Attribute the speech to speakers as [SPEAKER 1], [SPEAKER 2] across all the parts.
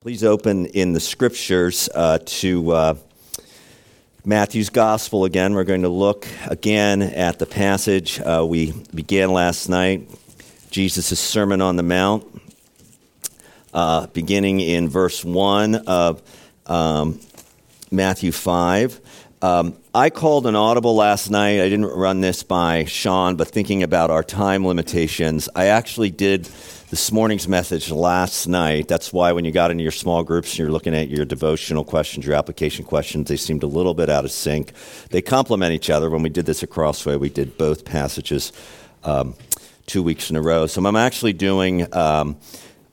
[SPEAKER 1] Please open in the scriptures uh, to uh, Matthew's Gospel again. We're going to look again at the passage uh, we began last night, Jesus' Sermon on the Mount, uh, beginning in verse 1 of um, Matthew 5. Um, I called an audible last night. I didn't run this by Sean, but thinking about our time limitations, I actually did this morning's message last night. That's why when you got into your small groups and you're looking at your devotional questions, your application questions, they seemed a little bit out of sync. They complement each other. When we did this at Crossway, we did both passages um, two weeks in a row. So I'm actually doing um,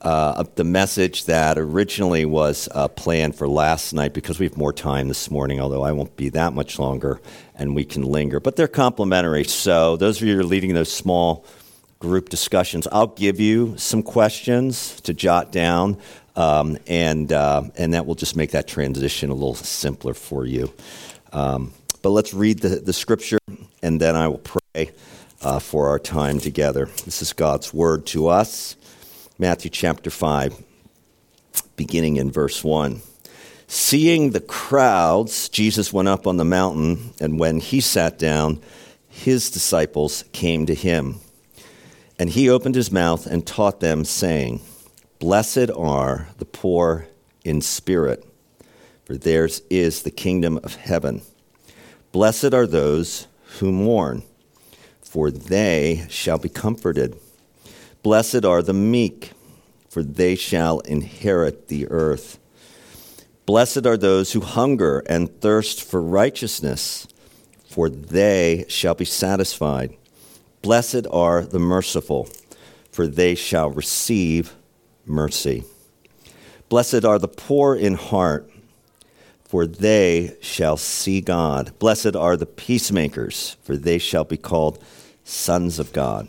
[SPEAKER 1] uh, the message that originally was uh, planned for last night because we have more time this morning, although I won't be that much longer and we can linger. But they're complementary. So those of you who are leading those small group discussions. I'll give you some questions to jot down, um, and, uh, and that will just make that transition a little simpler for you. Um, but let's read the, the scripture, and then I will pray uh, for our time together. This is God's word to us. Matthew chapter 5, beginning in verse 1. Seeing the crowds, Jesus went up on the mountain, and when he sat down, his disciples came to him. And he opened his mouth and taught them, saying, Blessed are the poor in spirit, for theirs is the kingdom of heaven. Blessed are those who mourn, for they shall be comforted. Blessed are the meek, for they shall inherit the earth. Blessed are those who hunger and thirst for righteousness, for they shall be satisfied. Blessed are the merciful, for they shall receive mercy. Blessed are the poor in heart, for they shall see God. Blessed are the peacemakers, for they shall be called sons of God.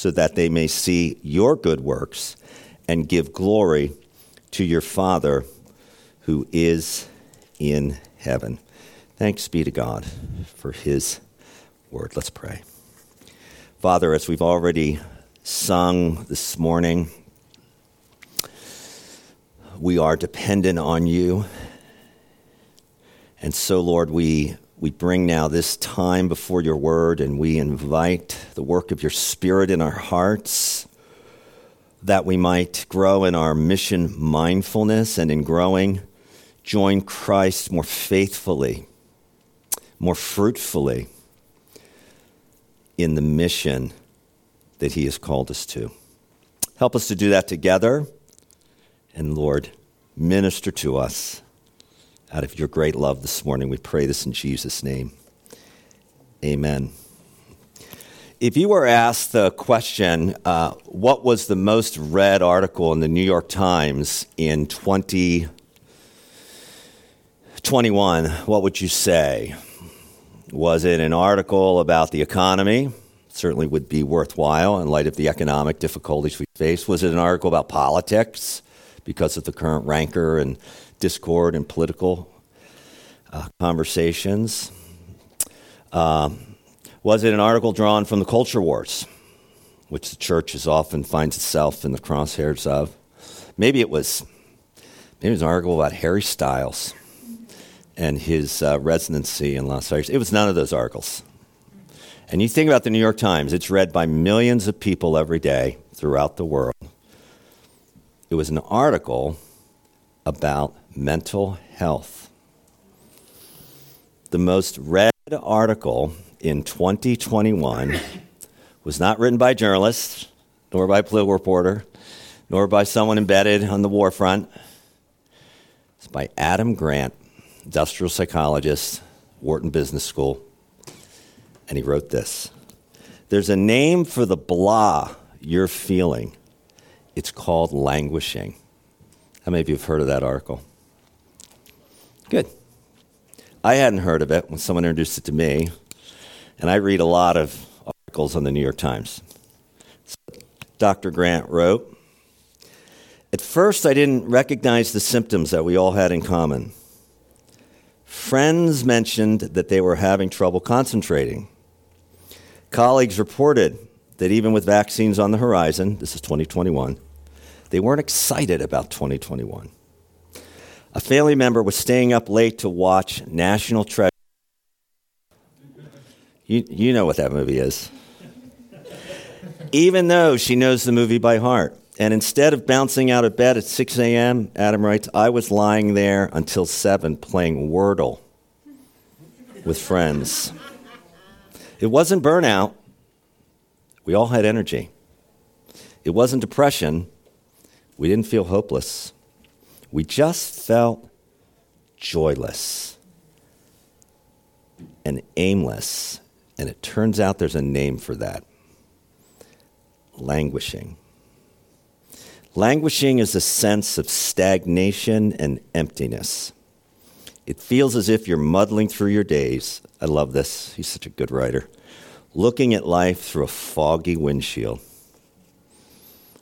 [SPEAKER 1] so that they may see your good works and give glory to your Father who is in heaven. Thanks be to God for his word. Let's pray. Father, as we've already sung this morning, we are dependent on you. And so, Lord, we, we bring now this time before your word and we invite the work of your Spirit in our hearts that we might grow in our mission mindfulness and in growing, join Christ more faithfully, more fruitfully in the mission that He has called us to. Help us to do that together. And Lord, minister to us out of your great love this morning. We pray this in Jesus' name. Amen. If you were asked the question, uh, what was the most read article in the New York Times in 2021, what would you say? Was it an article about the economy? Certainly would be worthwhile in light of the economic difficulties we face. Was it an article about politics because of the current rancor and discord and political uh, conversations? Um, was it an article drawn from the culture wars, which the church is often finds itself in the crosshairs of? Maybe it was. Maybe it was an article about Harry Styles and his uh, residency in Las Vegas. It was none of those articles. And you think about the New York Times, it's read by millions of people every day throughout the world. It was an article about mental health. the most read article in 2021 was not written by journalists, nor by a political reporter, nor by someone embedded on the war front. It's by Adam Grant, industrial psychologist, Wharton Business School. And he wrote this There's a name for the blah you're feeling. It's called languishing. How many of you have heard of that article? Good. I hadn't heard of it when someone introduced it to me, and I read a lot of articles on the New York Times. So Dr. Grant wrote At first, I didn't recognize the symptoms that we all had in common. Friends mentioned that they were having trouble concentrating. Colleagues reported that even with vaccines on the horizon, this is 2021, they weren't excited about 2021. A family member was staying up late to watch National Treasure. You, you know what that movie is. Even though she knows the movie by heart. And instead of bouncing out of bed at 6 a.m., Adam writes, I was lying there until 7 playing Wordle with friends. It wasn't burnout, we all had energy. It wasn't depression. We didn't feel hopeless. We just felt joyless and aimless. And it turns out there's a name for that languishing. Languishing is a sense of stagnation and emptiness. It feels as if you're muddling through your days. I love this. He's such a good writer looking at life through a foggy windshield.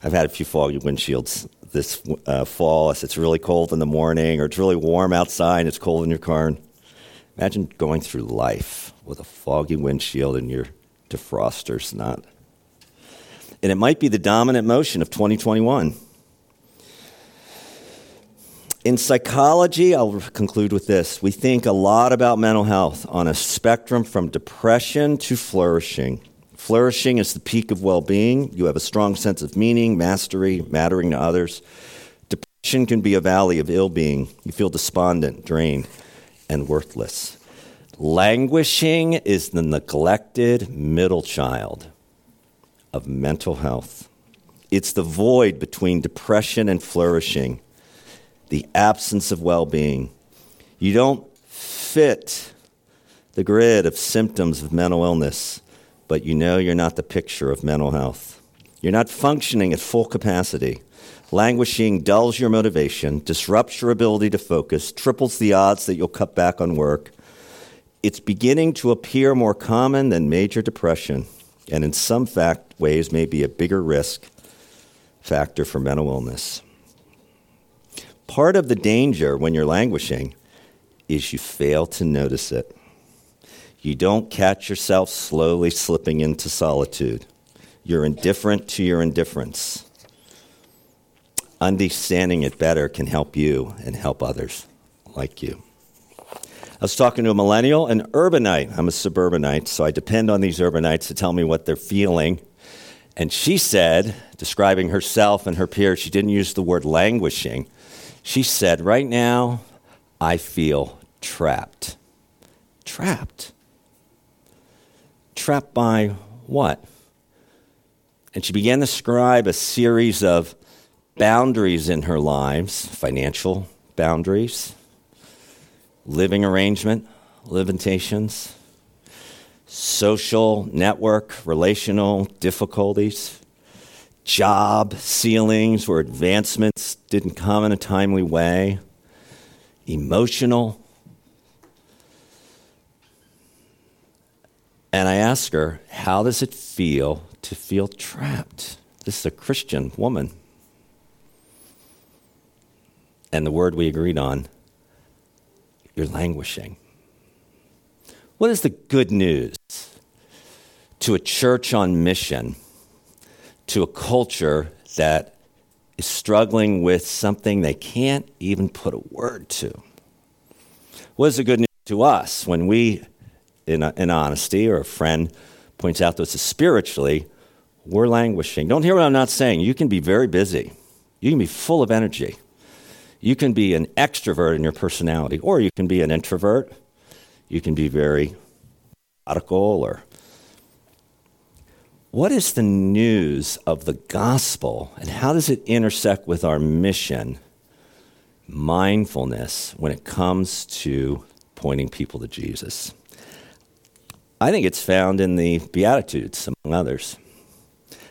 [SPEAKER 1] I've had a few foggy windshields this uh, fall. It's really cold in the morning, or it's really warm outside and it's cold in your car. Imagine going through life with a foggy windshield and your defroster's not. And it might be the dominant motion of 2021. In psychology, I'll conclude with this. We think a lot about mental health on a spectrum from depression to flourishing. Flourishing is the peak of well being. You have a strong sense of meaning, mastery, mattering to others. Depression can be a valley of ill being. You feel despondent, drained, and worthless. Languishing is the neglected middle child of mental health. It's the void between depression and flourishing the absence of well being. You don't fit the grid of symptoms of mental illness, but you know you're not the picture of mental health. You're not functioning at full capacity. Languishing dulls your motivation, disrupts your ability to focus, triples the odds that you'll cut back on work. It's beginning to appear more common than major depression, and in some fact ways may be a bigger risk factor for mental illness. Part of the danger when you're languishing is you fail to notice it. You don't catch yourself slowly slipping into solitude. You're indifferent to your indifference. Understanding it better can help you and help others like you. I was talking to a millennial, an urbanite. I'm a suburbanite, so I depend on these urbanites to tell me what they're feeling. And she said, describing herself and her peers, she didn't use the word languishing, she said, Right now, I feel trapped. Trapped. Trapped by what? And she began to scribe a series of boundaries in her lives financial boundaries, living arrangement, limitations, social, network, relational difficulties, job ceilings where advancements didn't come in a timely way, emotional. And I asked her, How does it feel to feel trapped? This is a Christian woman. And the word we agreed on you're languishing. What is the good news to a church on mission? to a culture that is struggling with something they can't even put a word to. What is the good news to us when we, in, in honesty, or a friend points out to us spiritually, we're languishing? Don't hear what I'm not saying. You can be very busy, you can be full of energy. You can be an extrovert in your personality, or you can be an introvert. You can be very radical or what is the news of the gospel and how does it intersect with our mission, mindfulness, when it comes to pointing people to Jesus? I think it's found in the Beatitudes, among others.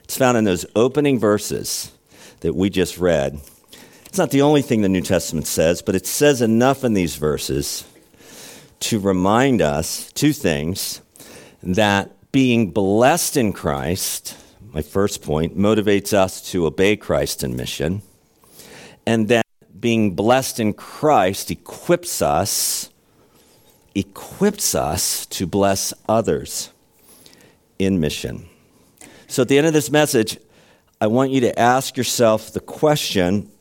[SPEAKER 1] It's found in those opening verses that we just read. It's not the only thing the New Testament says, but it says enough in these verses to remind us two things that being blessed in Christ, my first point, motivates us to obey Christ in mission. And that being blessed in Christ equips us equips us to bless others in mission. So at the end of this message, I want you to ask yourself the question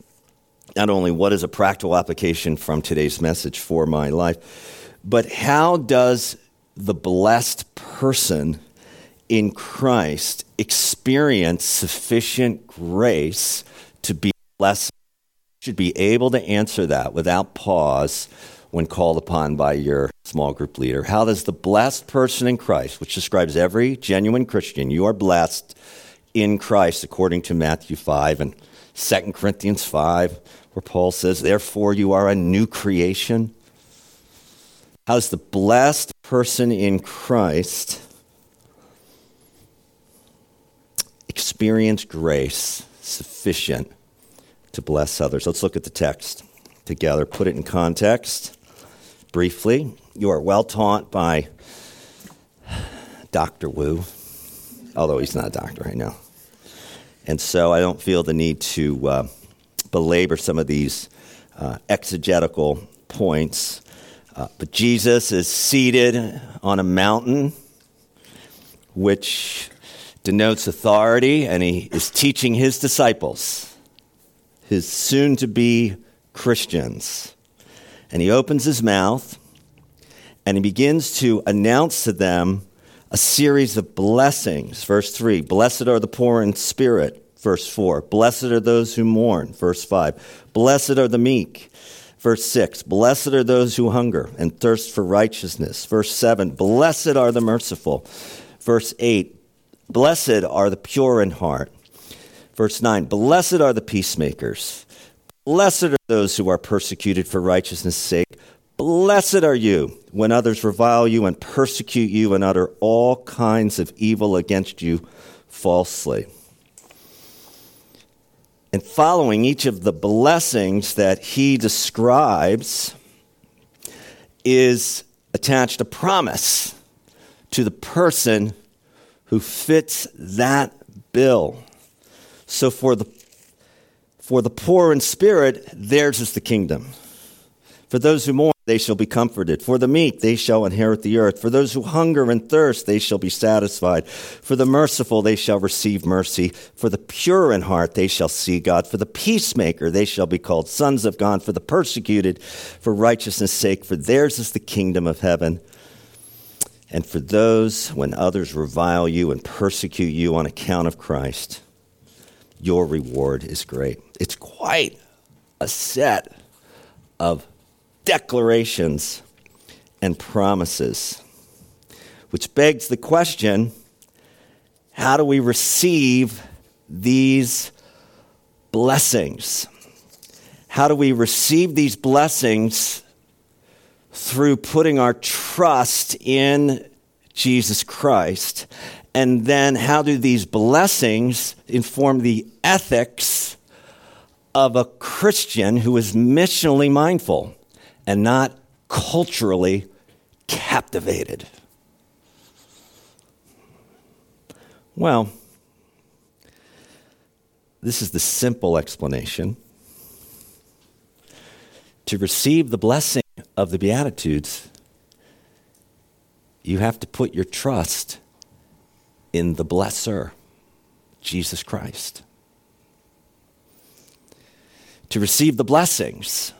[SPEAKER 1] not only what is a practical application from today's message for my life, but how does the blessed person in Christ experience sufficient grace to be blessed? Should be able to answer that without pause when called upon by your small group leader. How does the blessed person in Christ, which describes every genuine Christian, you are blessed in Christ according to Matthew 5 and 2 Corinthians 5, where Paul says, Therefore you are a new creation. How does the blessed person in Christ experience grace sufficient to bless others? Let's look at the text together, put it in context briefly. You are well taught by Dr. Wu, although he's not a doctor right now. And so I don't feel the need to uh, belabor some of these uh, exegetical points. Uh, but Jesus is seated on a mountain, which denotes authority, and he is teaching his disciples, his soon to be Christians. And he opens his mouth and he begins to announce to them a series of blessings. Verse 3 Blessed are the poor in spirit. Verse 4 Blessed are those who mourn. Verse 5 Blessed are the meek. Verse 6 Blessed are those who hunger and thirst for righteousness. Verse 7 Blessed are the merciful. Verse 8 Blessed are the pure in heart. Verse 9 Blessed are the peacemakers. Blessed are those who are persecuted for righteousness' sake. Blessed are you when others revile you and persecute you and utter all kinds of evil against you falsely. And following each of the blessings that he describes is attached a promise to the person who fits that bill. So for the for the poor in spirit, theirs is the kingdom. For those who mourn, they shall be comforted. For the meek, they shall inherit the earth. For those who hunger and thirst, they shall be satisfied. For the merciful, they shall receive mercy. For the pure in heart, they shall see God. For the peacemaker, they shall be called sons of God. For the persecuted, for righteousness' sake, for theirs is the kingdom of heaven. And for those, when others revile you and persecute you on account of Christ, your reward is great. It's quite a set of declarations and promises, which begs the question how do we receive these blessings? How do we receive these blessings through putting our trust in Jesus Christ and then, how do these blessings inform the ethics of a Christian who is missionally mindful and not culturally captivated? Well, this is the simple explanation. To receive the blessing of the Beatitudes, you have to put your trust in the blesser, Jesus Christ. To receive the blessings,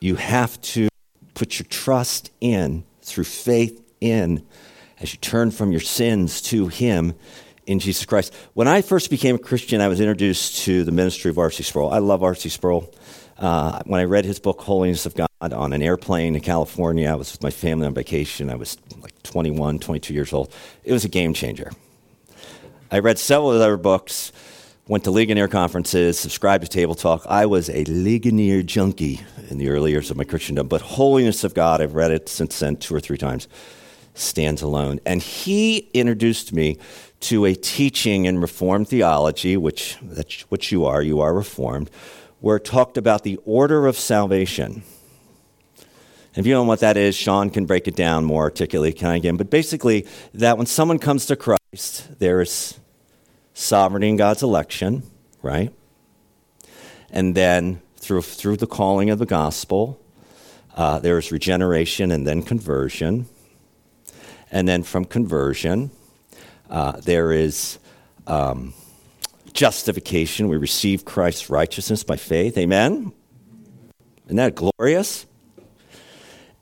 [SPEAKER 1] you have to put your trust in, through faith in, as you turn from your sins to Him in Jesus Christ. When I first became a Christian, I was introduced to the ministry of R.C. Sproul. I love R.C. Sproul. Uh, when I read his book, Holiness of God, on an airplane in California, I was with my family on vacation. I was like 21, 22 years old. It was a game changer. I read several other books, went to Ligonier conferences, subscribed to Table Talk. I was a Ligonier junkie in the early years of my Christendom, but Holiness of God, I've read it since then two or three times, stands alone. And he introduced me to a teaching in Reformed theology, which, which you are, you are Reformed, where it talked about the order of salvation. If you don't know what that is, Sean can break it down more articulately, can I again? But basically, that when someone comes to Christ, there is sovereignty in God's election, right? And then through, through the calling of the gospel, uh, there is regeneration and then conversion. And then from conversion, uh, there is um, justification. We receive Christ's righteousness by faith. Amen? Isn't that glorious?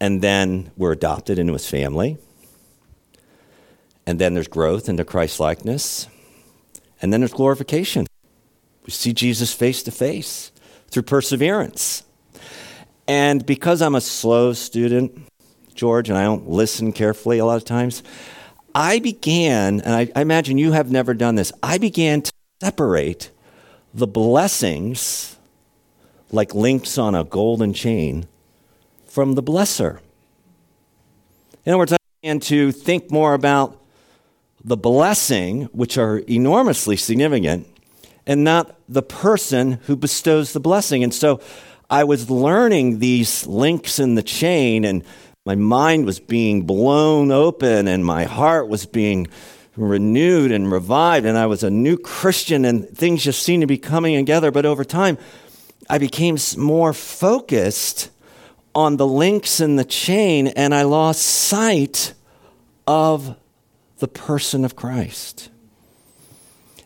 [SPEAKER 1] And then we're adopted into his family. And then there's growth into Christ likeness. And then there's glorification. We see Jesus face to face through perseverance. And because I'm a slow student, George, and I don't listen carefully a lot of times, I began, and I, I imagine you have never done this, I began to separate the blessings like links on a golden chain from the blesser. In other words, I began to think more about the blessing, which are enormously significant, and not the person who bestows the blessing. And so I was learning these links in the chain, and my mind was being blown open, and my heart was being renewed and revived, and I was a new Christian, and things just seemed to be coming together. But over time, I became more focused on the links in the chain and I lost sight of the person of Christ.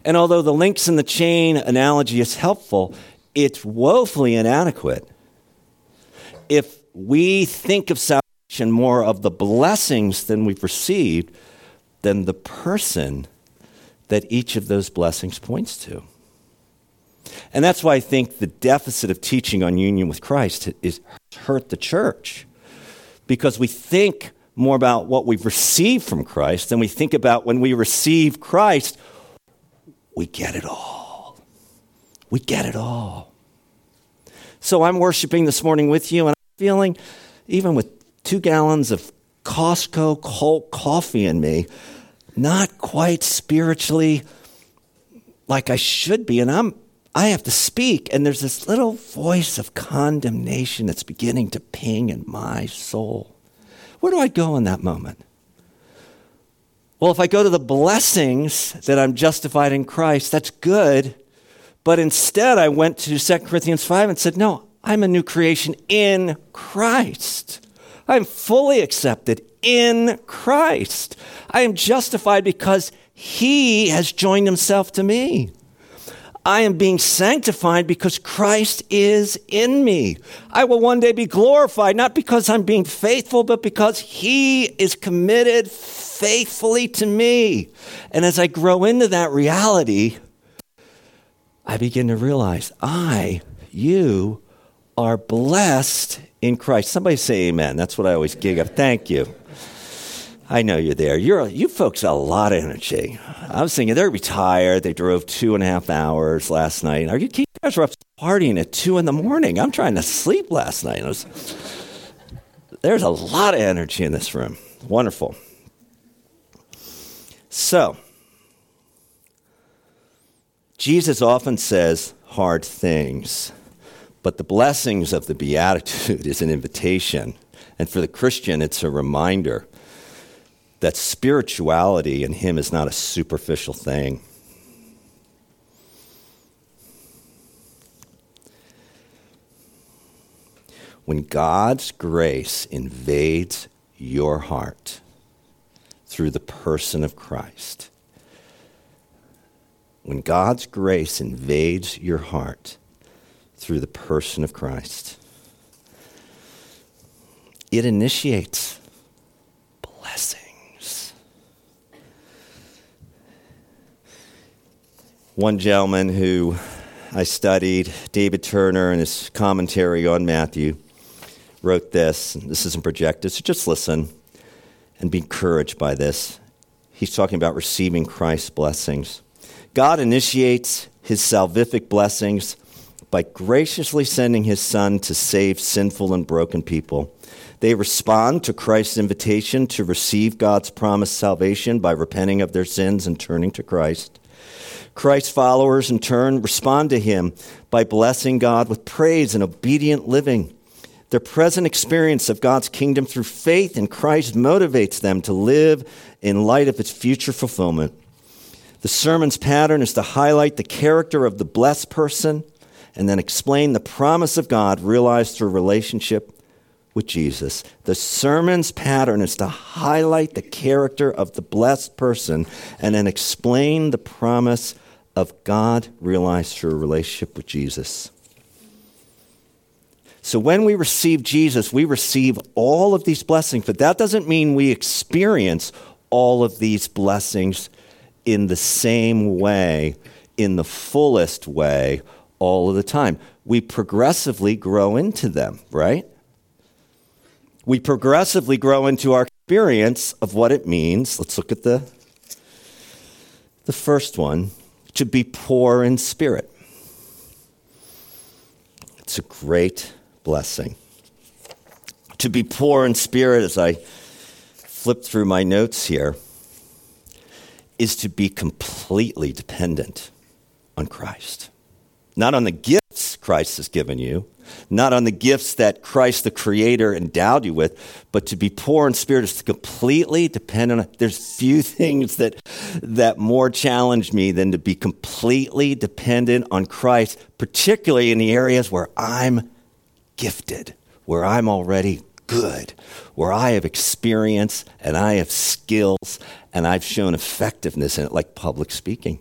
[SPEAKER 1] And although the links in the chain analogy is helpful, it's woefully inadequate. If we think of salvation more of the blessings than we've received than the person that each of those blessings points to. And that's why I think the deficit of teaching on union with Christ is hurt the church. Because we think more about what we've received from Christ than we think about when we receive Christ, we get it all. We get it all. So I'm worshiping this morning with you, and I'm feeling, even with two gallons of Costco cold coffee in me, not quite spiritually like I should be. And I'm I have to speak, and there's this little voice of condemnation that's beginning to ping in my soul. Where do I go in that moment? Well, if I go to the blessings that I'm justified in Christ, that's good. But instead, I went to 2 Corinthians 5 and said, No, I'm a new creation in Christ. I'm fully accepted in Christ. I am justified because He has joined Himself to me. I am being sanctified because Christ is in me. I will one day be glorified, not because I'm being faithful, but because He is committed faithfully to me. And as I grow into that reality, I begin to realize I, you, are blessed in Christ. Somebody say amen. That's what I always gig up. Thank you. I know you're there. You're you folks got a lot of energy. I was thinking they're retired. They drove two and a half hours last night. Are you, you guys were up partying at two in the morning? I'm trying to sleep last night. Was, there's a lot of energy in this room. Wonderful. So, Jesus often says hard things, but the blessings of the Beatitude is an invitation. And for the Christian, it's a reminder that spirituality in him is not a superficial thing. When God's grace invades your heart through the person of Christ, when God's grace invades your heart through the person of Christ, it initiates blessing. One gentleman who I studied, David Turner, in his commentary on Matthew, wrote this. This isn't projected, so just listen and be encouraged by this. He's talking about receiving Christ's blessings. God initiates his salvific blessings by graciously sending his Son to save sinful and broken people. They respond to Christ's invitation to receive God's promised salvation by repenting of their sins and turning to Christ. Christ's followers, in turn, respond to him by blessing God with praise and obedient living. Their present experience of God's kingdom through faith in Christ motivates them to live in light of its future fulfillment. The sermon's pattern is to highlight the character of the blessed person and then explain the promise of God realized through relationship with Jesus. The sermon's pattern is to highlight the character of the blessed person and then explain the promise of God realized through a relationship with Jesus. So when we receive Jesus, we receive all of these blessings, but that doesn't mean we experience all of these blessings in the same way, in the fullest way, all of the time. We progressively grow into them, right? we progressively grow into our experience of what it means. Let's look at the, the first one to be poor in spirit. It's a great blessing. To be poor in spirit, as I flip through my notes here, is to be completely dependent on Christ. Not on the gifts Christ has given you, not on the gifts that Christ the Creator endowed you with, but to be poor in spirit is to completely depend on. There's few things that that more challenge me than to be completely dependent on Christ, particularly in the areas where I'm gifted, where I'm already good, where I have experience and I have skills and I've shown effectiveness in it, like public speaking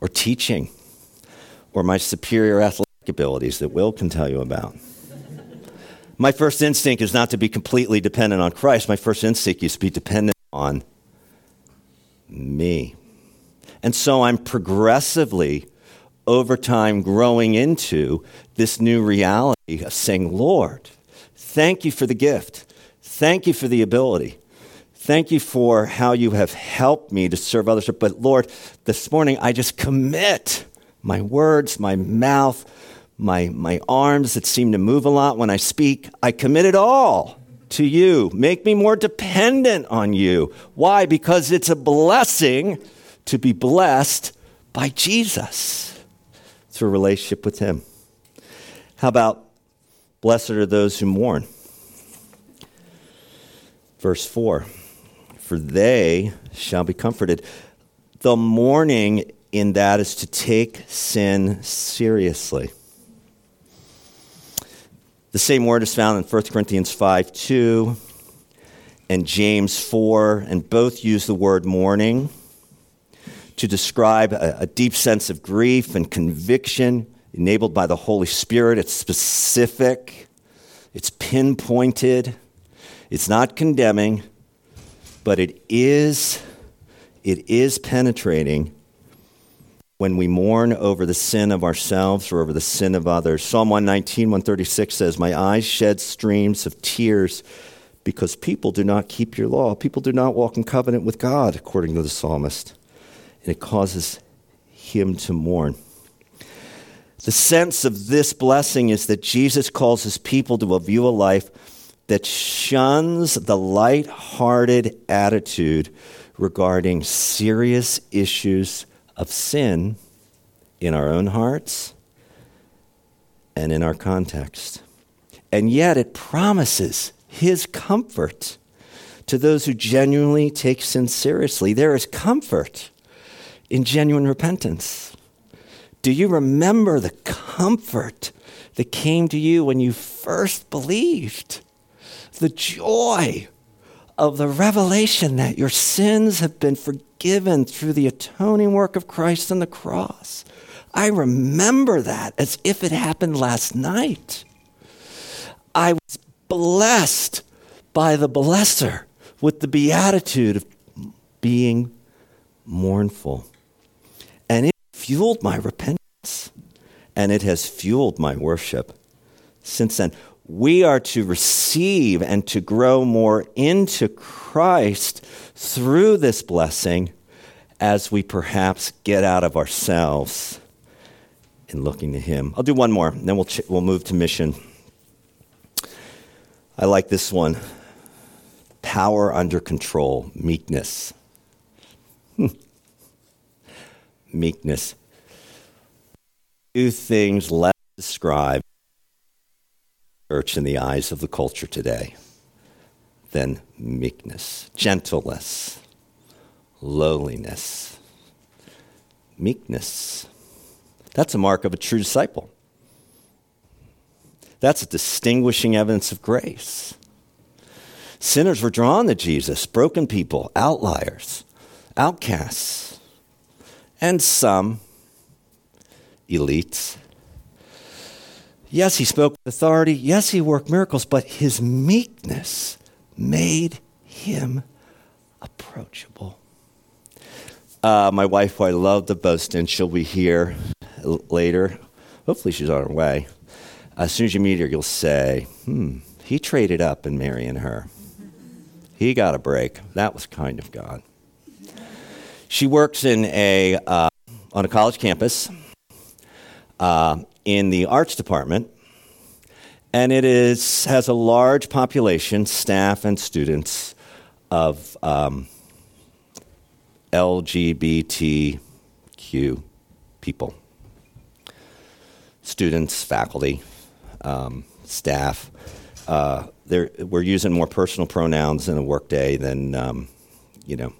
[SPEAKER 1] or teaching or my superior athletic abilities that Will can tell you about. My first instinct is not to be completely dependent on Christ. My first instinct is to be dependent on me. And so I'm progressively, over time, growing into this new reality of saying, Lord, thank you for the gift. Thank you for the ability. Thank you for how you have helped me to serve others. But Lord, this morning I just commit my words, my mouth, my, my arms that seem to move a lot when I speak. I commit it all to you. Make me more dependent on you. Why? Because it's a blessing to be blessed by Jesus through a relationship with Him. How about blessed are those who mourn? Verse 4 For they shall be comforted. The mourning in that is to take sin seriously. The same word is found in 1 Corinthians 5 2 and James 4, and both use the word mourning to describe a, a, deep sense of grief and conviction enabled by the Holy Spirit. It's specific, it's pinpointed, it's not condemning, but it is, it is penetrating when we mourn over the sin of ourselves or over the sin of others. Psalm 119, 136 says, My eyes shed streams of tears because people do not keep your law. People do not walk in covenant with God, according to the psalmist. And it causes him to mourn. The sense of this blessing is that Jesus calls his people to a view of life that shuns the light-hearted attitude regarding serious issues of sin in our own hearts and in our context. And yet it promises his comfort to those who genuinely take sin seriously. There is comfort in genuine repentance. Do you remember the comfort that came to you when you first believed? The joy of the revelation that your sins have been forgiven through the atoning work of Christ on the cross. I remember that as if it happened last night. I was blessed by the blesser with the beatitude of being mournful. And it fueled my repentance. and it has fueled my worship since then. We are to receive and to grow more into Christ through this blessing as we perhaps get out of ourselves in looking to Him. I'll do one more, and then we'll, ch- we'll move to mission. I like this one power under control, meekness. Hmm. meekness. Two things less describe church in the eyes of the culture today than meekness, gentleness, lowliness, meekness. That's a mark of a true disciple. That's a distinguishing evidence of grace. Sinners were drawn to Jesus, broken people, outliers, outcasts, and some elites. Yes, he spoke with authority. Yes, he worked miracles, but his meekness made him approachable. Uh, my wife, who I love the boast, and she'll be here later. Hopefully, she's on her way. As soon as you meet her, you'll say, hmm, he traded up in marrying her. He got a break. That was kind of God. She works in a, uh, on a college campus uh, in the arts department, and it is, has a large population, staff and students, of um, LGBTQ people students, faculty, um, staff. Uh, we're using more personal pronouns in a workday than, um, you know,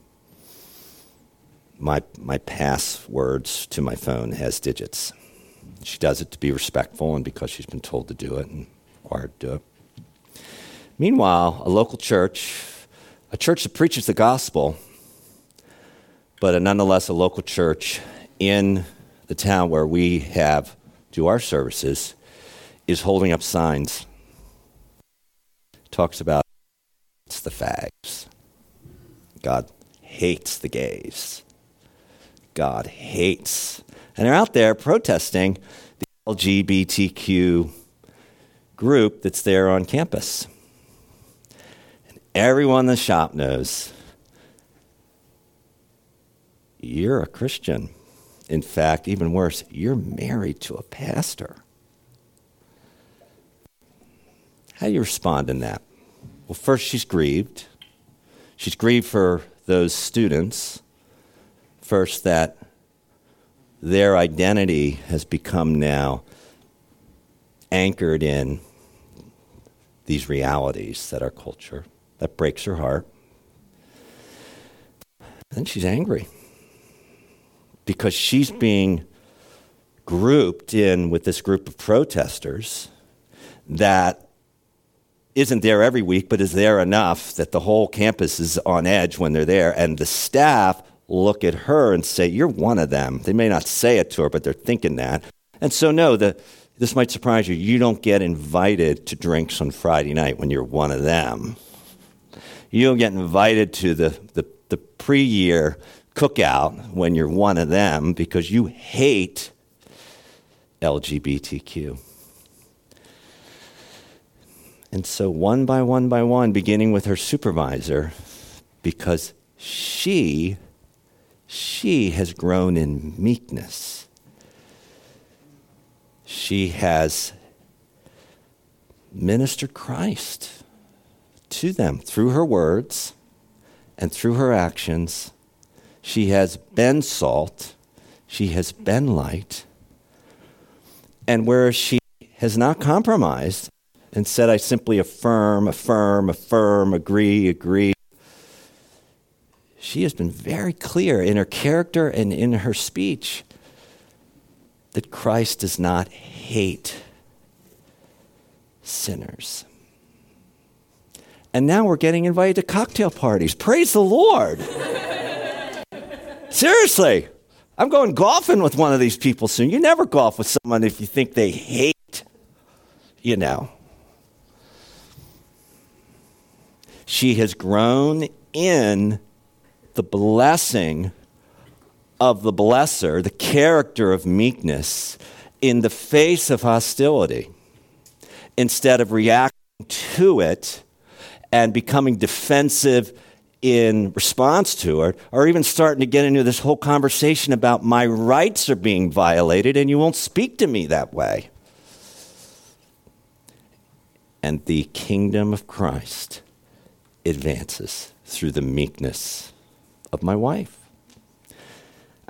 [SPEAKER 1] my, my passwords to my phone has digits. She does it to be respectful and because she's been told to do it and required to do it. Meanwhile, a local church, a church that preaches the gospel, but a, nonetheless a local church in the town where we have do our services is holding up signs. Talks about it's the fags. God hates the gays. God hates. And they're out there protesting the LGBTQ group that's there on campus. And everyone in the shop knows you're a Christian. In fact, even worse, you're married to a pastor. How do you respond in that? Well, first, she's grieved. She's grieved for those students. First, that their identity has become now anchored in these realities that are culture. That breaks her heart. Then she's angry because she's being grouped in with this group of protesters that isn't there every week, but is there enough that the whole campus is on edge when they're there. And the staff look at her and say, You're one of them. They may not say it to her, but they're thinking that. And so, no, the, this might surprise you. You don't get invited to drinks on Friday night when you're one of them. You don't get invited to the, the, the pre year cookout when you're one of them because you hate LGBTQ. And so, one by one by one, beginning with her supervisor, because she, she has grown in meekness. She has ministered Christ to them through her words and through her actions she has been salt. She has been light. And where she has not compromised and said, I simply affirm, affirm, affirm, agree, agree, she has been very clear in her character and in her speech that Christ does not hate sinners. And now we're getting invited to cocktail parties. Praise the Lord. Seriously. I'm going golfing with one of these people soon. You never golf with someone if you think they hate, you know. She has grown in the blessing of the blesser, the character of meekness, in the face of hostility instead of reacting to it and becoming defensive in response to it, or even starting to get into this whole conversation about my rights are being violated and you won't speak to me that way. And the kingdom of Christ advances through the meekness of my wife.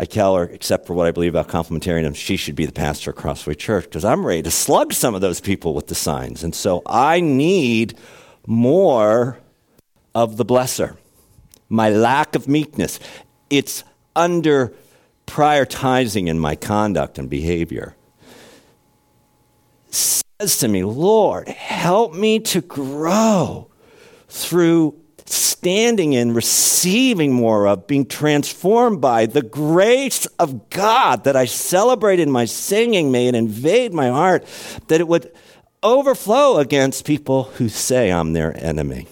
[SPEAKER 1] I tell her, except for what I believe about complementarianism, she should be the pastor of Crossway Church because I'm ready to slug some of those people with the signs. And so I need more of the blesser. My lack of meekness, it's under prioritizing in my conduct and behavior. Says to me, Lord, help me to grow through standing in, receiving more of, being transformed by the grace of God that I celebrate in my singing, may it invade my heart, that it would overflow against people who say I'm their enemy.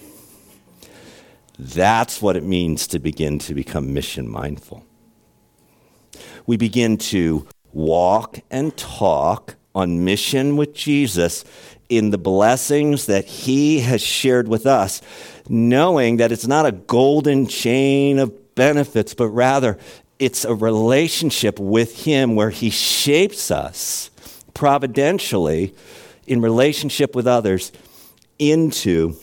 [SPEAKER 1] That's what it means to begin to become mission mindful. We begin to walk and talk on mission with Jesus in the blessings that he has shared with us knowing that it's not a golden chain of benefits, but rather it's a relationship with Him where He shapes us providentially in relationship with others into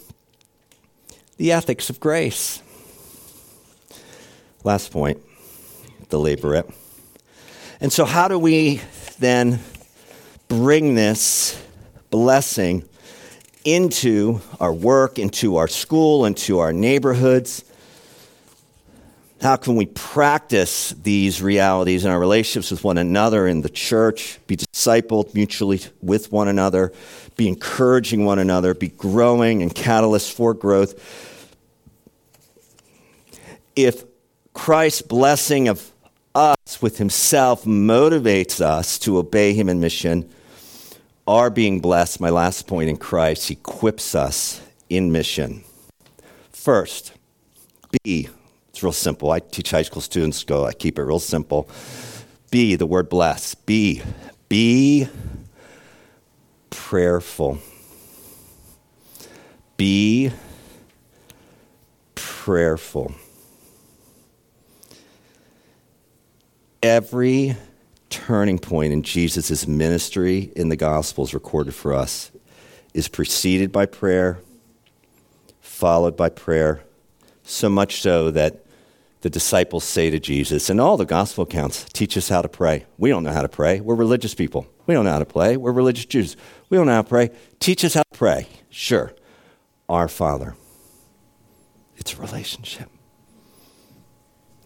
[SPEAKER 1] the ethics of grace. Last point, the laborette. And so, how do we then bring this blessing into our work, into our school, into our neighborhoods? How can we practice these realities in our relationships with one another in the church, be discipled mutually with one another, be encouraging one another, be growing and catalysts for growth? If Christ's blessing of us with himself motivates us to obey him in mission, are being blessed, my last point in Christ, equips us in mission. First, be. It's real simple. I teach high school students, go, I keep it real simple. Be, the word bless. Be. Be prayerful. Be prayerful. Every turning point in Jesus' ministry in the Gospels recorded for us is preceded by prayer, followed by prayer, so much so that the disciples say to Jesus, and all the gospel accounts teach us how to pray. We don't know how to pray. We're religious people. We don't know how to pray. We're religious Jews. We don't know how to pray. Teach us how to pray. Sure. Our Father. It's a relationship.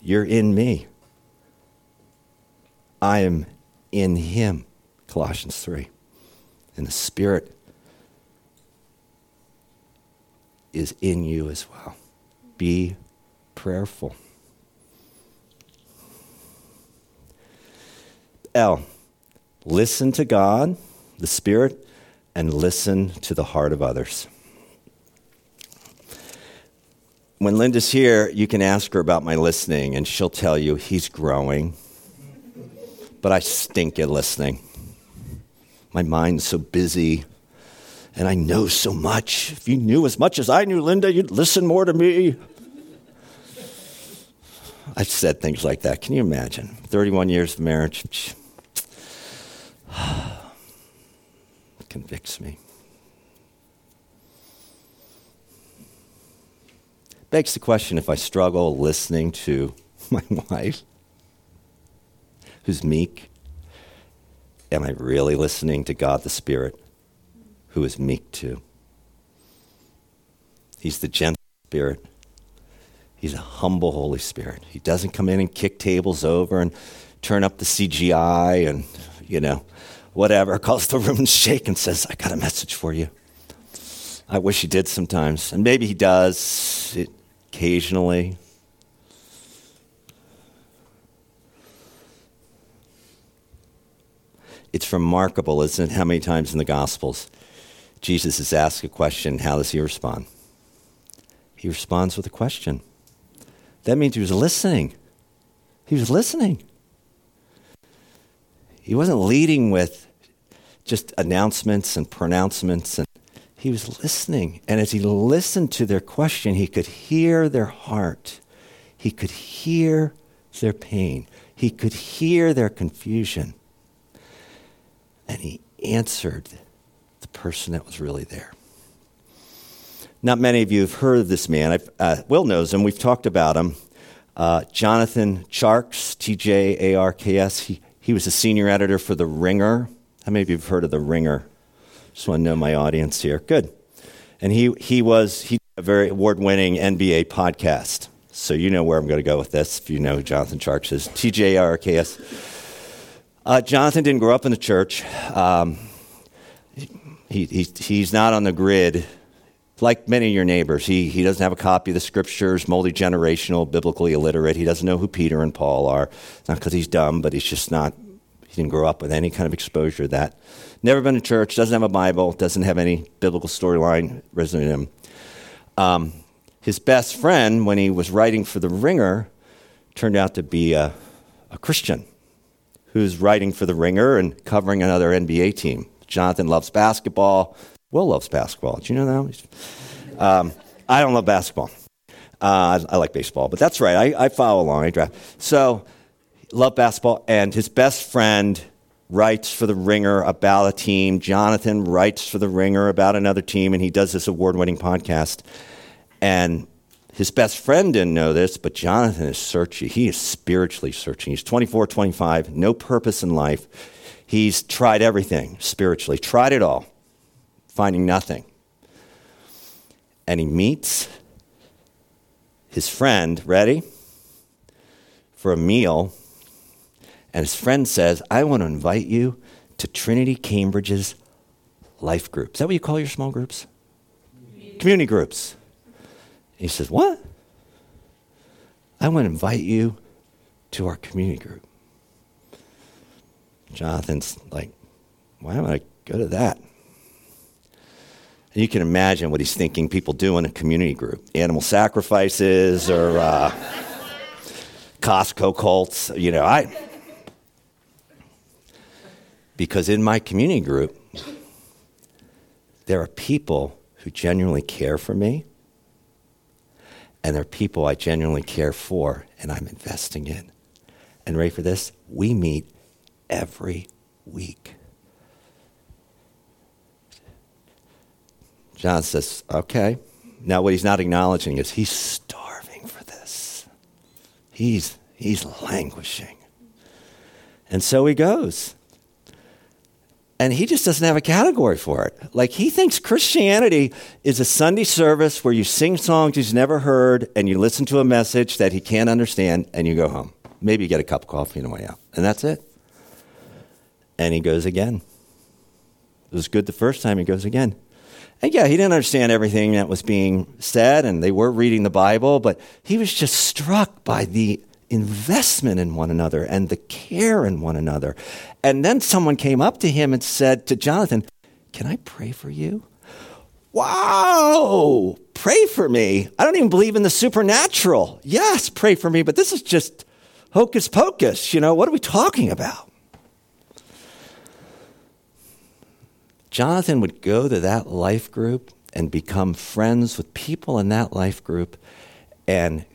[SPEAKER 1] You're in me. I am in him, Colossians 3. And the Spirit is in you as well. Be prayerful. L, listen to God, the Spirit, and listen to the heart of others. When Linda's here, you can ask her about my listening, and she'll tell you he's growing but I stink at listening. My mind's so busy, and I know so much. If you knew as much as I knew, Linda, you'd listen more to me. I've said things like that. Can you imagine? 31 years of marriage. convicts me. Begs the question if I struggle listening to my wife who's meek? Am I really listening to God the Spirit, who is meek too? He's the gentle Spirit. He's a humble Holy Spirit. He doesn't come in and kick tables over and turn up the CGI and, you know, whatever, calls the room and shake and says, I got a message for you. I wish he did sometimes. And maybe he does occasionally. It's remarkable, isn't it, how many times in the Gospels Jesus is asked a question, how does he respond? He responds with a question. That means he was listening. He was listening. He wasn't leading with just announcements and pronouncements. And he was listening. And as he listened to their question, he could hear their heart. He could hear their pain. He could hear their confusion. And he answered the person that was really there. Not many of you have heard of this man. Uh, Will knows him. We've talked about him. Uh, Jonathan Tjarks, T J A R K S. He, he was a senior editor for The Ringer. How many of you have heard of The Ringer? Just want to know my audience here. Good. And he, he was he a very award winning NBA podcast. So you know where I'm going to go with this if you know Jonathan Tjarks is. T J A R K S. Uh, Jonathan didn't grow up in the church. Um, he, he, he's not on the grid like many of your neighbors, he, he doesn't have a copy of the scriptures, multi-generational, biblically illiterate. He doesn't know who Peter and Paul are. Not because he's dumb, but he's just not, he didn't grow up with any kind of exposure to that. Never been to church, doesn't have a Bible, doesn't have any biblical storyline resonating him. Um, his best friend, when he was writing for The Ringer, turned out to be a, a Christian who's writing for The Ringer and covering another NBA team. Jonathan loves basketball. Will loves basketball. Do you know that? Um, I don't love basketball. Uh, I, I, like baseball, but that's right. I, I follow along. I draft. So, love basketball, and his best friend writes for the Ringer about a team. Jonathan writes for the Ringer about another team, and he does this award-winning podcast. And his best friend didn't know this, but Jonathan is searching. He is spiritually searching. He's 24, 25, no purpose in life. He's tried everything spiritually, tried it all finding nothing. And he meets his friend, ready? For a meal. And his friend says, I want to invite you to Trinity Cambridge's life group. Is that what you call your small groups? Community, Community groups. He says, What? I want to invite you to our community group. Jonathan's like, Why would I go to that? And you can imagine what he's thinking people do in a community group animal sacrifices or uh, Costco cults. You know, I. Because in my community group, there are people who genuinely care for me, and they're people I genuinely care for and I'm investing in. And ready for this? We meet every week. John says, okay. Now, what he's not acknowledging is he's starving for this. He's, he's languishing. And so he goes. And he just doesn't have a category for it. Like, he thinks Christianity is a Sunday service where you sing songs he's never heard and you listen to a message that he can't understand and you go home. Maybe you get a cup of coffee on the way out. And that's it. And he goes again. It was good the first time, he goes again. And yeah, he didn't understand everything that was being said, and they were reading the Bible, but he was just struck by the investment in one another and the care in one another. And then someone came up to him and said to Jonathan, Can I pray for you? Wow, pray for me. I don't even believe in the supernatural. Yes, pray for me, but this is just hocus pocus. You know, what are we talking about? Jonathan would go to that life group and become friends with people in that life group and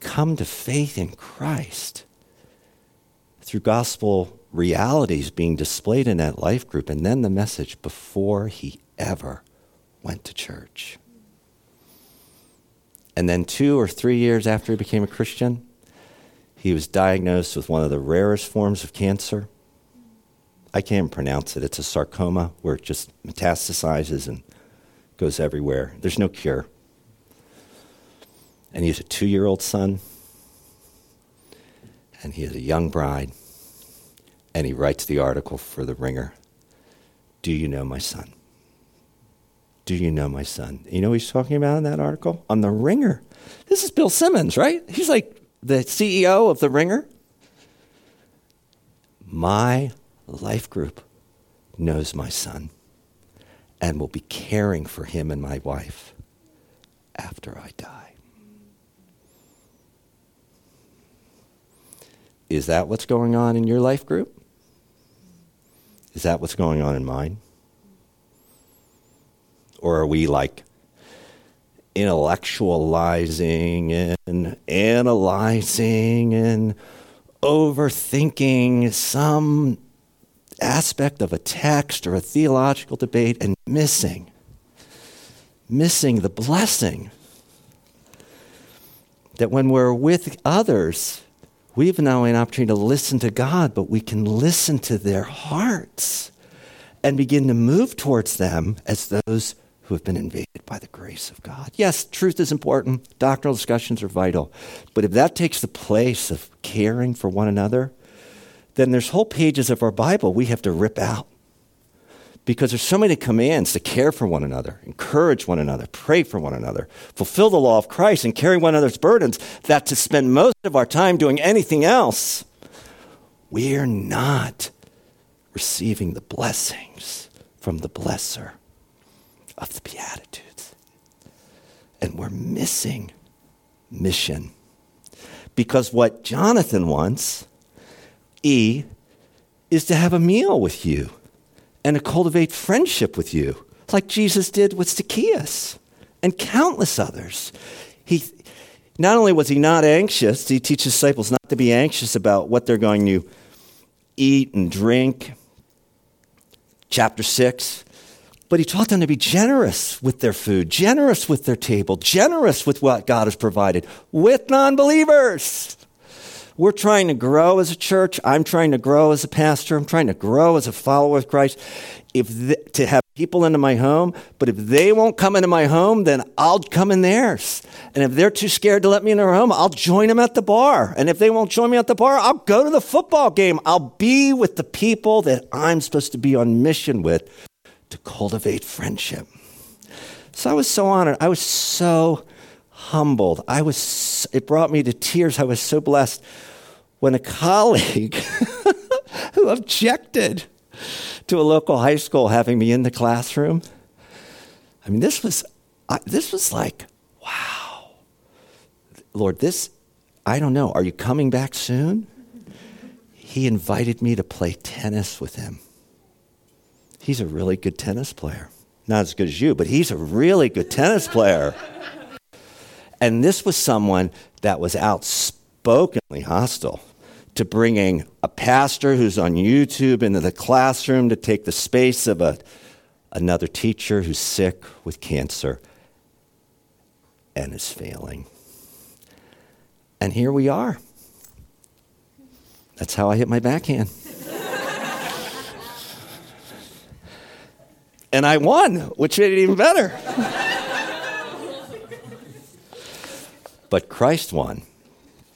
[SPEAKER 1] come to faith in Christ through gospel realities being displayed in that life group, and then the message before he ever went to church. And then, two or three years after he became a Christian, he was diagnosed with one of the rarest forms of cancer I can't pronounce it. It's a sarcoma where it just metastasizes and goes everywhere. There's no cure. And he has a two year old son, and he has a young bride, and he writes the article for The Ringer Do you know my son? Do you know my son? You know he's talking about in that article? On The Ringer. This is Bill Simmons, right? He's like the CEO of The Ringer. My life group knows my son and will be caring for him and my wife after I die. Is that what's going on in your life group? Is that what's going on in mine? Or are we like intellectualizing and analyzing and overthinking some aspect of a text or a theological debate and missing missing the blessing that when we're with others we have now an opportunity to listen to God, but we can listen to their hearts and begin to move towards them as those who have been invaded by the grace of God. Yes, truth is important, doctrinal discussions are vital, but if that takes the place of caring for one another, then there's whole pages of our Bible we have to rip out because there's so many commands to care for one another, encourage one another, pray for one another, fulfill the law of Christ, and carry one another's burdens, that to spend most of our time doing anything else, we're not receiving the blessings from the blesser of the Beatitudes. And we're missing mission. Because what Jonathan wants, E, is to have a meal with you and to cultivate friendship with you, like Jesus did with Zacchaeus and countless others. He, not only was he not anxious, he teaches disciples not to be anxious about what they're going to eat and drink. Chapter 6. But he taught them to be generous with their food, generous with their table, generous with what God has provided with non believers. We're trying to grow as a church. I'm trying to grow as a pastor. I'm trying to grow as a follower of Christ. If the, to have people into my home, but if they won't come into my home, then I'll come in theirs. And if they're too scared to let me in their home, I'll join them at the bar. And if they won't join me at the bar, I'll go to the football game. I'll be with the people that I'm supposed to be on mission with to cultivate friendship. So I was so honored. I was so humbled. I was, it brought me to tears. I was so blessed when a colleague who objected to a local high school having me in the classroom. I mean, this was, I, this was like, wow. Lord, this, I don't know, are you coming back soon? He invited me to play tennis with him. He's a really good tennis player. Not as good as you, but he's a really good tennis player. And this was someone that was outspokenly hostile to bringing a pastor who's on YouTube into the classroom to take the space of a, another teacher who's sick with cancer and is failing. And here we are. That's how I hit my backhand. and I won, which made it even better. But Christ won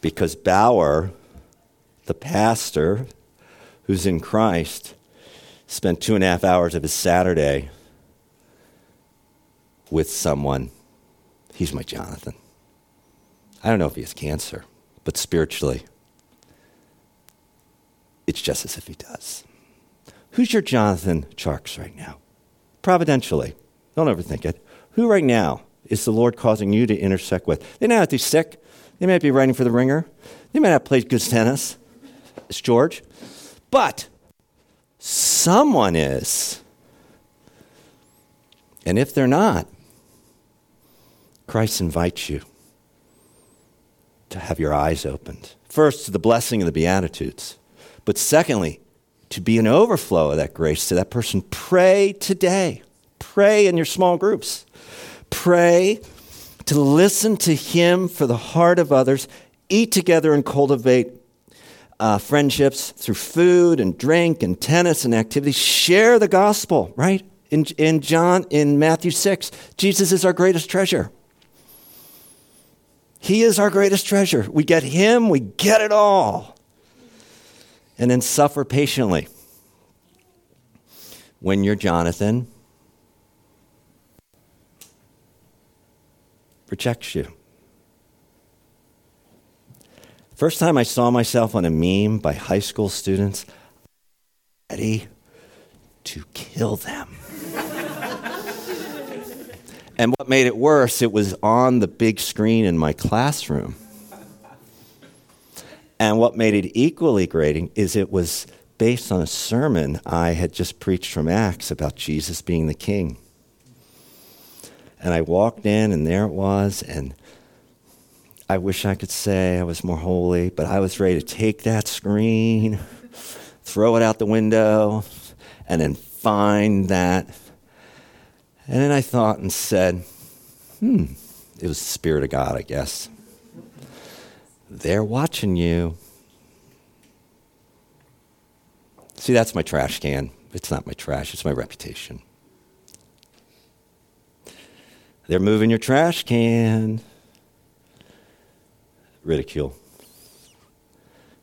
[SPEAKER 1] because Bauer, the pastor who's in Christ, spent two and a half hours of his Saturday with someone. He's my Jonathan. I don't know if he has cancer, but spiritually, it's just as if he does. Who's your Jonathan Tjarks right now? Providentially. Don't overthink it. Who right now is the Lord causing you to intersect with? They may not be sick. They might be writing for the ringer. They might not play good tennis. It's George. But someone is. And if they're not, Christ invites you to have your eyes opened. First, to the blessing of the Beatitudes. But secondly, to be an overflow of that grace to that person. Pray today. Pray in your small groups pray, to listen to Him for the heart of others, eat together and cultivate uh, friendships through food and drink and tennis and activities. Share the gospel, right? In, in John, in Matthew 6, Jesus is our greatest treasure. He is our greatest treasure. We get Him, we get it all. And then suffer patiently. When you're Jonathan, rejects you. First time I saw myself on a meme by high school students, ready to kill them. and what made it worse, it was on the big screen in my classroom. And what made it equally grating is it was based on a sermon I had just preached from Acts about Jesus being the king. And I walked in, and there it was, and I wish I could say I was more holy, but I was ready to take that screen, throw it out the window, and then find that. And then I thought and said, hmm, it was the Spirit of God, I guess. They're watching you. See, that's my trash can. It's not my trash, it's my reputation. They're moving your trash can. Ridicule.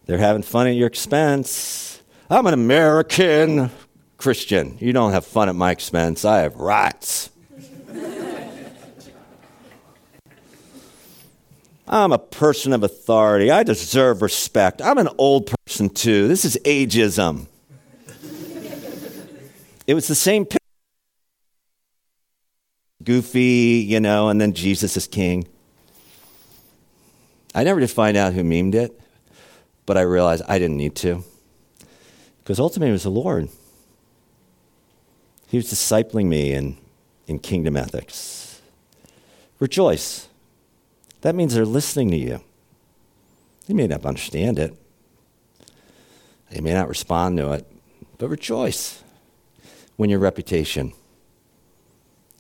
[SPEAKER 1] They're having fun at your expense. I'm an American Christian. You don't have fun at my expense. I have rights. I'm a person of authority. I deserve respect. I'm an old person too. This is ageism. it was the same picture. Goofy, you know, and then Jesus is king. I never did find out who memed it, but I realized I didn't need to. Because ultimately it was the Lord. He was discipling me in, in kingdom ethics. Rejoice. That means they're listening to you. They may not understand it, they may not respond to it, but rejoice when your reputation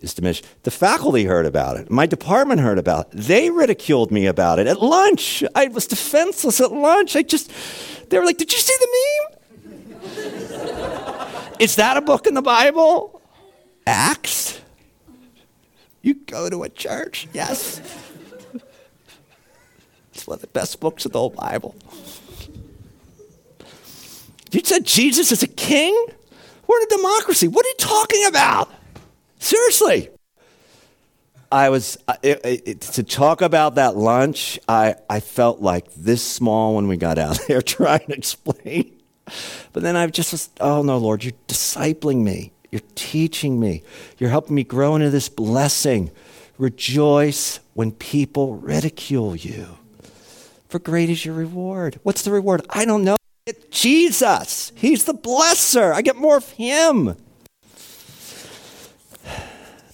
[SPEAKER 1] is diminished. The faculty heard about it. My department heard about it. They ridiculed me about it at lunch. I was defenseless at lunch. I just, they were like, Did you see the meme? Is that a book in the Bible? Acts? You go to a church? Yes. It's one of the best books of the whole Bible. You said Jesus is a king? We're in a democracy. What are you talking about? Seriously. I was, it, it, to talk about that lunch, I, I felt like this small when we got out there trying to explain but then I just was, oh no, Lord, you're discipling me. You're teaching me. You're helping me grow into this blessing. Rejoice when people ridicule you. For great is your reward. What's the reward? I don't know. It's Jesus. He's the blesser. I get more of him.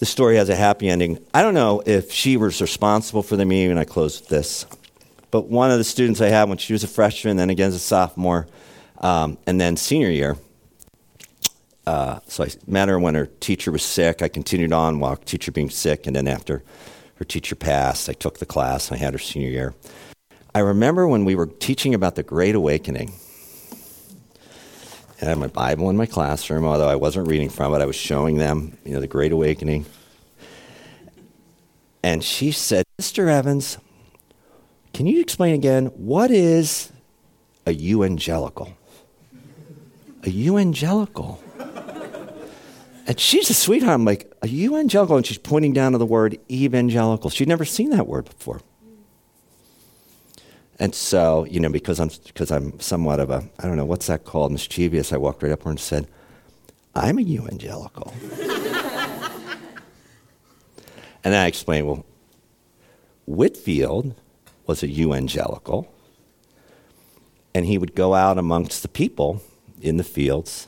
[SPEAKER 1] The story has a happy ending. I don't know if she was responsible for the meeting, and I close with this. But one of the students I had when she was a freshman, then again as a sophomore, um, and then senior year, uh, so I met her when her teacher was sick. I continued on while teacher being sick, and then after her teacher passed, I took the class. I had her senior year. I remember when we were teaching about the Great Awakening. I had my Bible in my classroom, although I wasn't reading from it. I was showing them, you know, the Great Awakening. And she said, Mr. Evans, can you explain again what is a evangelical? a evangelical. And she's a sweetheart. I'm like, a evangelical? And she's pointing down to the word evangelical. She'd never seen that word before. And so, you know, because I'm, because I'm somewhat of a, I don't know, what's that called, mischievous, I walked right up to her and said, I'm a evangelical. and I explained, well, Whitefield was a evangelical, and he would go out amongst the people in the fields,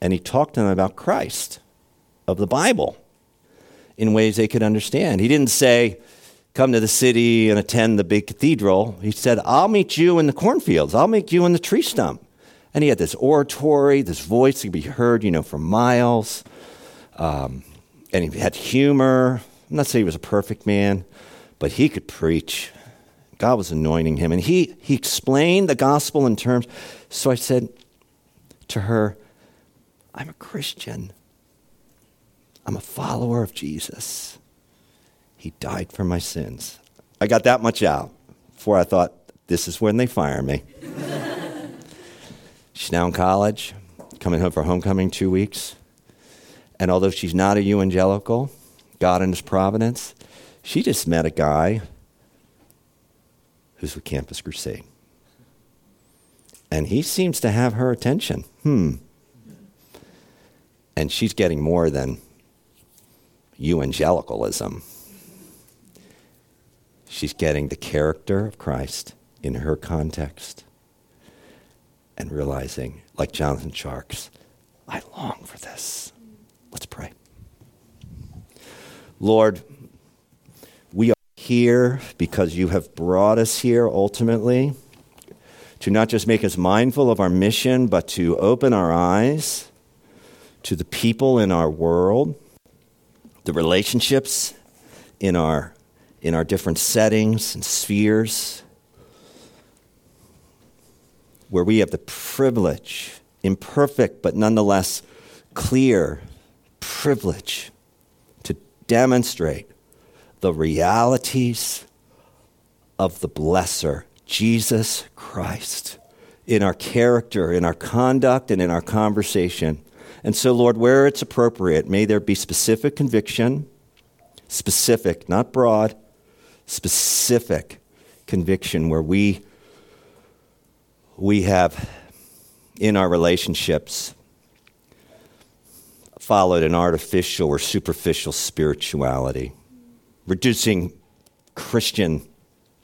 [SPEAKER 1] and he talked to them about Christ of the Bible in ways they could understand. He didn't say, Come to the city and attend the big cathedral. He said, I'll meet you in the cornfields, I'll meet you in the tree stump. And he had this oratory, this voice that could be heard, you know, for miles. Um, and he had humor. I'm not saying he was a perfect man, but he could preach. God was anointing him. And he, he explained the gospel in terms. So I said, to her, I'm a Christian. I'm a follower of Jesus. He died for my sins. I got that much out before I thought, this is when they fire me. she's now in college, coming home for homecoming two weeks. And although she's not a evangelical, God in His providence, she just met a guy who's with Campus Crusade and he seems to have her attention. Hmm. And she's getting more than evangelicalism. She's getting the character of Christ in her context. and realizing, like Jonathan Tjarks, I long for this. Let's pray. Lord, we are here because you have brought us here ultimately to not just make us mindful of our mission, but to open our eyes to the people in our world, the relationships in our, in our different settings and spheres, where we have the privilege, imperfect but nonetheless clear privilege, to demonstrate the realities of the blesser, Jesus Christ, in our character, in our conduct, and in our conversation. And so, Lord, where it's appropriate, may there be specific conviction, specific, not broad, specific conviction where we, we have in our relationships followed an artificial or superficial spirituality, reducing Christian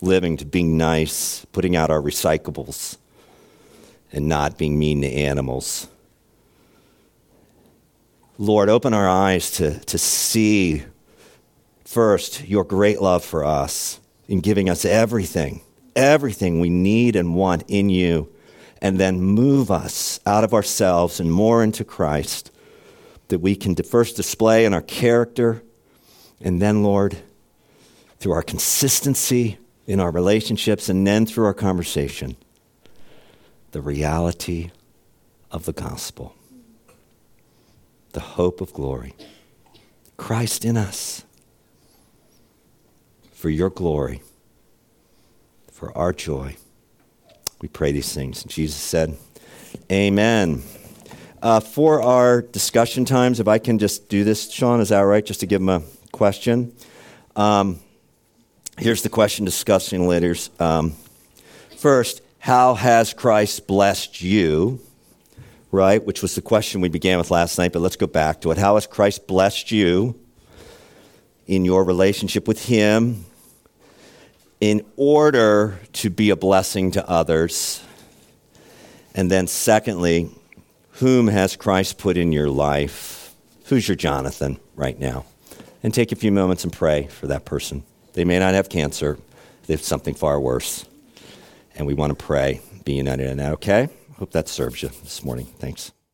[SPEAKER 1] living to being nice, putting out our recyclables, and not being mean to animals. Lord, open our eyes to, to see first your great love for us in giving us everything, everything we need and want in you, and then move us out of ourselves and more into Christ that we can first display in our character, and then, Lord, through our consistency in our relationships, and then through our conversation, the reality of the gospel the hope of glory. Christ in us. For your glory, for our joy. We pray these things. Jesus said, Amen. Uh, for our discussion times, if I can just do this, Sean, is that right? Just to give him a question. Um, here's the question discussing leaders. Um, first, how has Christ blessed you? right? Which was the question we began with last night, but let's go back to it. How has Christ blessed you in your relationship with Him in order to be a blessing to others? And then, secondly, whom has Christ put in your life? Who's your Jonathan right now? And take a few moments and pray for that person. They may not have cancer, they have something far worse. And we want to pray, be united in that, okay? Hope that serves you this morning. Thanks.